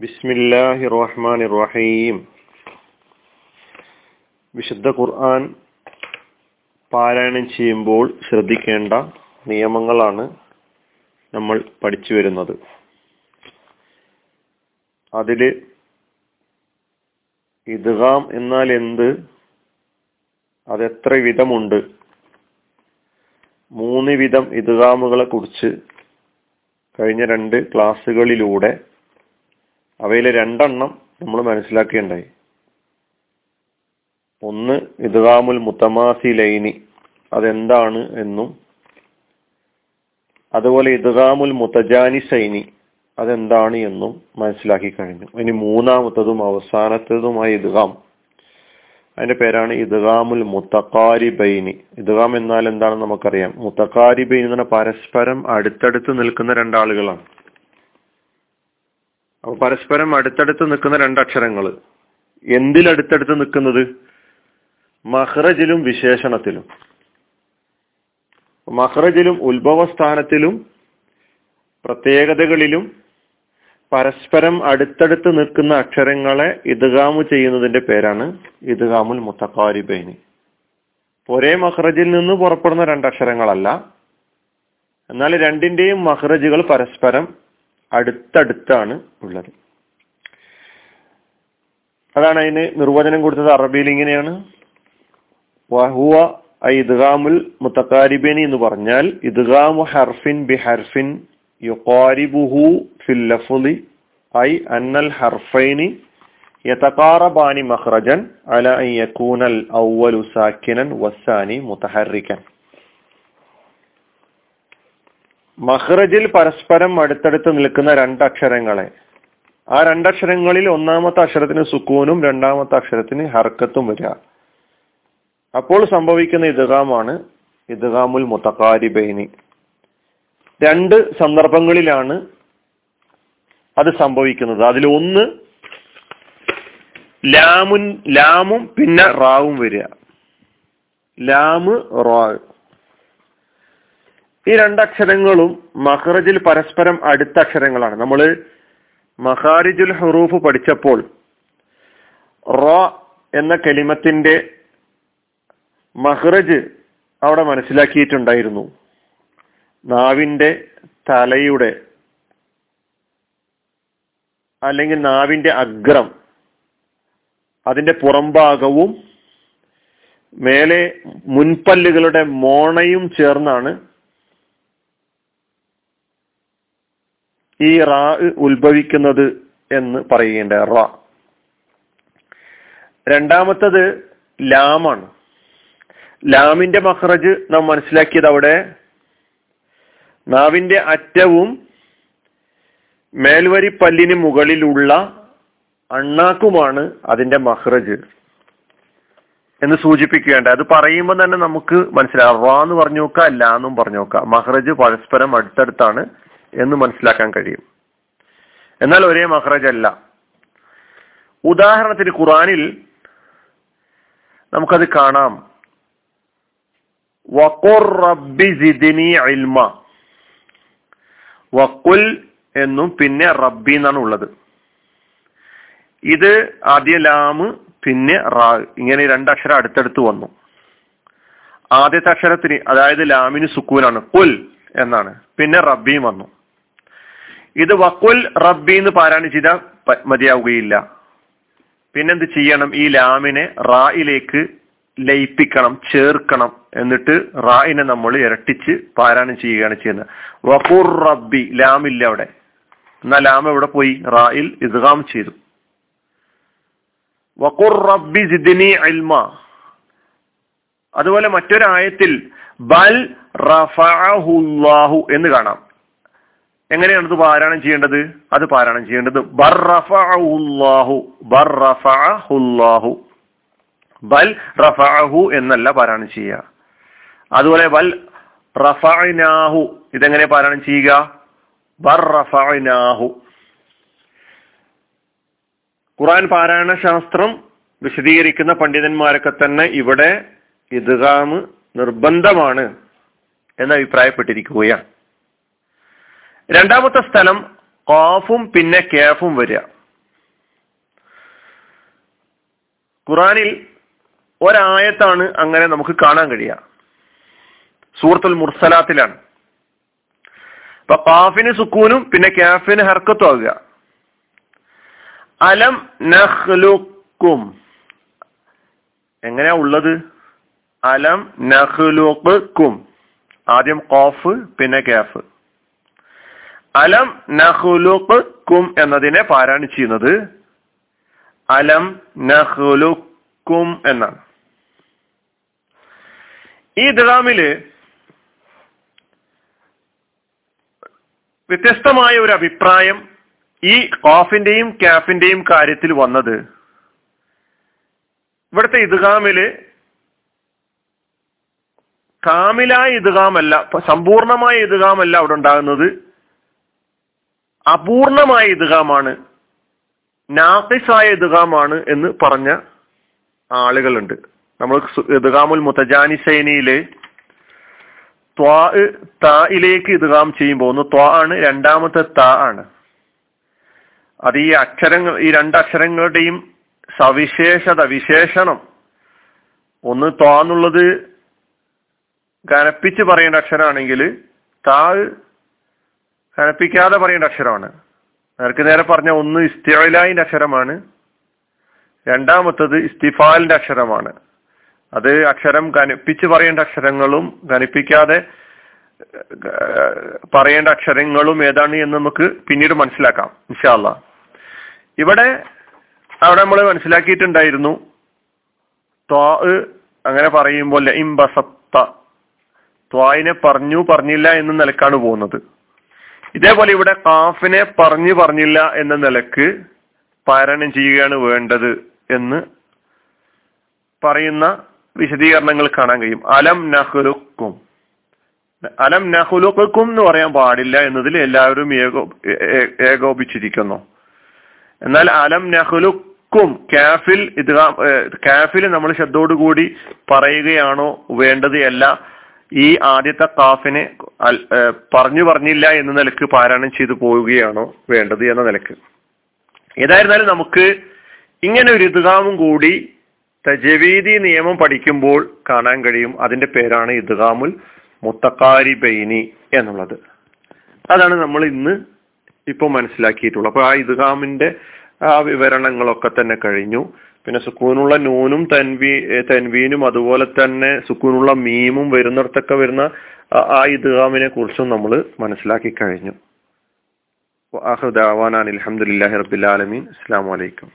ബിസ്മില്ലാഹി റഹ്മാൻ റഹീം വിശുദ്ധ ഖുർആൻ പാരായണം ചെയ്യുമ്പോൾ ശ്രദ്ധിക്കേണ്ട നിയമങ്ങളാണ് നമ്മൾ പഠിച്ചു വരുന്നത്. അതിൽ ഇദ്ഗാം എന്നാൽ എന്ത്? അതെത്ര വിധമുണ്ട്? മൂന്ന് വിധം ഇദ്ഗാമുകളെ കുറിച്ച് കഴിഞ്ഞ രണ്ട് ക്ലാസ്സുകളിലൂടെ അവയിലെ രണ്ടെണ്ണം നമ്മൾ മനസ്സിലാക്കുകയുണ്ടായി ഒന്ന് ഇദ്ഗാമുൽ മുത്തമാസി ലൈനി അതെന്താണ് എന്നും. അതുപോലെ ഇദ്ഗാമുൽ മുത്തജാനി സൈനി അതെന്താണ് എന്നും മനസ്സിലാക്കി കഴിഞ്ഞു. ഇനി മൂന്നാമത്തതും അവസാനത്തതുമായ ഇദ്ഗാം. അതിന്റെ പേരാണ് ഇദ്ഗാമുൽ മുത്തക്കാരിബൈനി ഇദ്ഗാം എന്നാൽ എന്താണെന്ന് നമുക്കറിയാം. മുത്തക്കാരിബൈൻ എന്ന് പറഞ്ഞാൽ പരസ്പരം അടുത്തടുത്ത് നിൽക്കുന്ന രണ്ടാളുകളാണ്. അപ്പൊ പരസ്പരം അടുത്തടുത്ത് നിൽക്കുന്ന രണ്ടക്ഷരങ്ങൾ. എന്തിൽ അടുത്തടുത്ത് നിൽക്കുന്നത്? മഹ്റജിലും വിശേഷണത്തിലും. മഹ്റജിലും ഉത്ഭവസ്ഥാനത്തിലും പ്രത്യേകതകളിലും പരസ്പരം അടുത്തടുത്ത് നിൽക്കുന്ന അക്ഷരങ്ങളെ ഇതുകാമു ചെയ്യുന്നതിന്റെ പേരാണ് ഇതുകാമുൽ മുത്തക്കാരിബൈനി ഒരേ മഹ്റജിൽ നിന്ന് പുറപ്പെടുന്ന രണ്ടക്ഷരങ്ങളല്ല. എന്നാൽ രണ്ടിന്റെയും മഹ്റജുകൾ പരസ്പരം അടുത്തടുത്താണ് ഉള്ളത്. അതാണ് അതിന് നിർവചനം കൊടുത്തത് അറബിയിൽ ഇങ്ങനെയാണ്. വഹുവ ഇദ്ഗാമുൽ മുത്തക്കാരിബിനി എന്ന് പറഞ്ഞാൽ ഇദ്ഗാമു ഹർഫിൻ ബി ഹർഫിൻ യുഖാരിബുഹു ഫിൽ ലഫ്ളി ഐ അന്നൽ ഹർഫൈനി യതഖാറബാനി മഖ്റജൻ അല അൻ യകൂനൽ അവ്വലു സാക്കിനൻ വസാനി മുതഹർരിക്കൻ മഹ്റജിൽ പരസ്പരം അടുത്തടുത്ത് നിൽക്കുന്ന രണ്ടക്ഷരങ്ങളെ. ആ രണ്ടക്ഷരങ്ങളിൽ ഒന്നാമത്തെ അക്ഷരത്തിന് സുക്കൂനും രണ്ടാമത്തെ അക്ഷരത്തിന് ഹർക്കത്തും വരിക. അപ്പോൾ സംഭവിക്കുന്ന ഇദ്ഗാമാണ് ഇദ്ഗാമുൽ മുത്തക്കാരിബൈനി രണ്ട് സന്ദർഭങ്ങളിലാണ് അത് സംഭവിക്കുന്നത്. അതിൽ ഒന്ന് ലാമുൻ ലാമും പിന്നെ റാവും വരിക. ലാമ് റാ ഈ രണ്ടക്ഷരങ്ങളും മഹ്റജിൽ പരസ്പരം അടുത്ത അക്ഷരങ്ങളാണ് നമ്മൾ മഹാരിജുൽ ഹറൂഫ് പഠിച്ചപ്പോൾ റ എന്ന കലിമത്തിന്റെ മഹ്റജ് അവിടെ മനസ്സിലാക്കിയിട്ടുണ്ടായിരുന്നു. നാവിന്റെ തലയുടെ അല്ലെങ്കിൽ നാവിന്റെ അഗ്രം അതിന്റെ പുറംഭാഗവും മേലെ മുൻപല്ലുകളുടെ മോണയും ചേർന്നാണ് ഈ റാ ഉത്ഭവിക്കുന്നത് എന്ന് പറയുകയുണ്ട് റ. രണ്ടാമത്തത് ലാമാണ്. ലാമിന്റെ മഹ്റജ് നാം മനസ്സിലാക്കിയത് അവിടെ നാവിന്റെ അറ്റവും മേൽവരി പല്ലിന് മുകളിലുള്ള അണ്ണാക്കുമാണ് അതിന്റെ മഹ്റജ് എന്ന് സൂചിപ്പിക്കുകയുണ്ട് അത് പറയുമ്പോൾ തന്നെ നമുക്ക് മനസ്സിലാവും. റ എന്ന് പറഞ്ഞു നോക്കാം അല്ല എന്നും പറഞ്ഞു നോക്കാം മഹ്റജ് പരസ്പരം അടുത്തടുത്താണ് എന്ന് മനസ്സിലാക്കാൻ കഴിയും. എന്നാൽ ഒരേ മഹ്റജ് അല്ല ഉദാഹരണത്തിന് ഖുറാനിൽ നമുക്കത് കാണാം. വഖുർ റബ്ബി ജിദിനി ഇൽമ. വക്കുൽ എന്നും പിന്നെ റബ്ബി എന്നാണ് ഉള്ളത്. ഇത് ആദ്യ ലാമ് പിന്നെ റാ. ഇങ്ങനെ രണ്ടക്ഷരം അടുത്തടുത്ത് വന്നു. ആദ്യത്തെ അക്ഷരത്തിന് അതായത് ലാമിന് സുക്കൂനാണ്. കുൽ എന്നാണ്. പിന്നെ റബ്ബിയും വന്നു. ഇത് വക്കുൽ റബ്ബി എന്ന് പാരായണം ചെയ്താൽ മതിയാവുകയില്ല. പിന്നെന്ത് ചെയ്യണം? ഈ ലാമിനെ റായിലേക്ക് ലയിപ്പിക്കണം ചേർക്കണം. എന്നിട്ട് റായിനെ നമ്മൾ ഇരട്ടിച്ച് പാരായണം ചെയ്യുകയാണ് ചെയ്യുന്നത്. വഖുർ റബ്ബി ലാമില്ല അവിടെ. എന്നാ ലാം എവിടെ പോയി? റായിൽ ഇദ്ഗാം ചെയ്തു. വഖുർ റബ്ബി സിദ്നി ഇൽമ. അതുപോലെ മറ്റൊരായത്തിൽ ബൽ റഫഅഹുല്ലാഹു എന്ന് കാണാം. എങ്ങനെയാണ് ഇത് പാരായണം ചെയ്യേണ്ടത്? അത് പാരായണം ചെയ്യേണ്ടത് ബൽ റഫഅഹു എന്നല്ല പാരായണം ചെയ്യുക. അതുപോലെ ബൽ റഫഅനാഹു ഇതെങ്ങനെ പാരായണം ചെയ്യുക? ഖുർആൻ പാരായണ ശാസ്ത്രം വിശദീകരിക്കുന്ന പണ്ഡിതന്മാരൊക്കെ തന്നെ ഇവിടെ ഇദ്ഗാം നിർബന്ധമാണ് എന്ന് അഭിപ്രായപ്പെട്ടിരിക്കുകയാണ് രണ്ടാമത്തെ സ്ഥലം കാഫും പിന്നെ കേഫും വരിക. ഖുറാനിൽ ഒരായത്താണ് അങ്ങനെ നമുക്ക് കാണാൻ കഴിയുക. സൂറത്തുൽ മുർസലാത്തിലാണ്. അപ്പൊ കാഫിന് സുക്കൂനും പിന്നെ കാഫിന് ഹർക്കത്തും ആവുക. അലം നഹ്ലുക്കും എങ്ങനെയാ ഉള്ളത്? അലം നഹ്ലുക്കും ആദ്യം കോഫ് പിന്നെ കാഫ്. അലം നഹ്ലുക്കും എന്നതിനെ പാരായണം ചെയ്യുന്നത് അലം നഹ്ലുക്കും എന്നാണ്. ഈ ദറാമിൽ വ്യത്യസ്തമായ ഒരു അഭിപ്രായം ഈ കോഫിന്റെയും ക്യാഫിന്റെയും കാര്യത്തിൽ വന്നത്. ഇവിടുത്തെ ഇദ്ഗാമിൽ കാമിലായ ഇദ്ഗാമല്ല സമ്പൂർണമായ ഇദ്ഗാമല്ല അവിടെ ഉണ്ടാകുന്നത്. അപൂർണമായ ഇതുകാമാണ് നാഫിസായ ഇതുകാമാണ് എന്ന് പറഞ്ഞ ആളുകളുണ്ട്. നമ്മൾ ഇദ്ഗാമുൽ മുത്തജാനിസൈനിയിൽ ത്വാ തായിലേക്ക് ഇതുകാം ചെയ്യുമ്പോൾ ഒന്ന് ത്വാ ആണ് രണ്ടാമത്തെ ത ആണ്. അത് ഈ അക്ഷരങ്ങൾ ഈ രണ്ടക്ഷരങ്ങളുടെയും സവിശേഷത വിശേഷണം. ഒന്ന് ത്വാ എന്നുള്ളത് കനപ്പിച്ച് പറയേണ്ട അക്ഷരമാണെങ്കിൽ താ കനപ്പിക്കാതെ പറയേണ്ട അക്ഷരമാണ്. നേർക്ക് നേരെ പറഞ്ഞ ഒന്ന് ഇസ്തിലായിന്റെ അക്ഷരമാണ്. രണ്ടാമത്തത് ഇസ്തിഫാലിന്റെ അക്ഷരമാണ്. അത് അക്ഷരം കനിപ്പിച്ച് പറയേണ്ട അക്ഷരങ്ങളും കനിപ്പിക്കാതെ പറയേണ്ട അക്ഷരങ്ങളും ഏതാണ് എന്ന് നമുക്ക് പിന്നീട് മനസ്സിലാക്കാം ഇൻഷാല്ല ഇവിടെ അവിടെ നമ്മൾ മനസ്സിലാക്കിയിട്ടുണ്ടായിരുന്നു ത്വാ അങ്ങനെ പറയുമ്പോൾ ഇംബസത്ത ത്വായിനെ പറഞ്ഞു പറഞ്ഞില്ല എന്ന നിലക്കാണ് പോകുന്നത്. ഇതേപോലെ ഇവിടെ കാഫിനെ പറഞ്ഞു പറഞ്ഞില്ല എന്ന നിലയ്ക്ക് പാരായണം ചെയ്യുകയാണ് വേണ്ടത് എന്ന് പറയുന്ന വിശദീകരണങ്ങൾ കാണാൻ കഴിയും. അലം നഹുലുക്കും. അലം നഹുലുക്കും എന്ന് പറയാൻ പാടില്ല എന്നതിൽ എല്ലാവരും ഏകോ ഏകോപിച്ചിരിക്കുന്നു. എന്നാൽ അലം നഹുലുക്കും കാഫിൽ ഇത് കാഫിൽ നമ്മൾ ശബ്ദോടുകൂടി പറയുകയാണോ വേണ്ടത് അല്ല ഈ ആദ്യത്തെ കാഫിനെ പറഞ്ഞു പറഞ്ഞില്ല എന്ന നിലയ്ക്ക് പാരായണം ചെയ്തു പോവുകയാണോ വേണ്ടത് എന്ന നിലയ്ക്ക്. ഏതായിരുന്നാലും നമുക്ക് ഇങ്ങനെ ഒരു ഇതുകാമും കൂടി തജവീദി നിയമം പഠിക്കുമ്പോൾ കാണാൻ കഴിയും. അതിന്റെ പേരാണ് ഇദ്ഗാമുൽ മുത്തക്കാരി ബൈനി എന്നുള്ളത്. അതാണ് നമ്മൾ ഇന്ന് ഇപ്പൊ മനസ്സിലാക്കിയിട്ടുള്ളത്. അപ്പൊ ആ ഇദ്ഗാമിന്റെ ആ വിവരണങ്ങളൊക്കെ തന്നെ കഴിഞ്ഞു. പിന്നെ സുക്കൂനുള്ള നൂനും തൻവീ തൻവീനും അതുപോലെ തന്നെ സുക്കൂനുള്ള മീമും വരുന്നിടത്തൊക്കെ വരുന്ന ആ ഇദ്ഗാമിനെ കുറിച്ചും നമ്മൾ മനസ്സിലാക്കി കഴിഞ്ഞു. അലഹമുല്ലാഹി റബിൻ അസ്സാം വലൈക്കും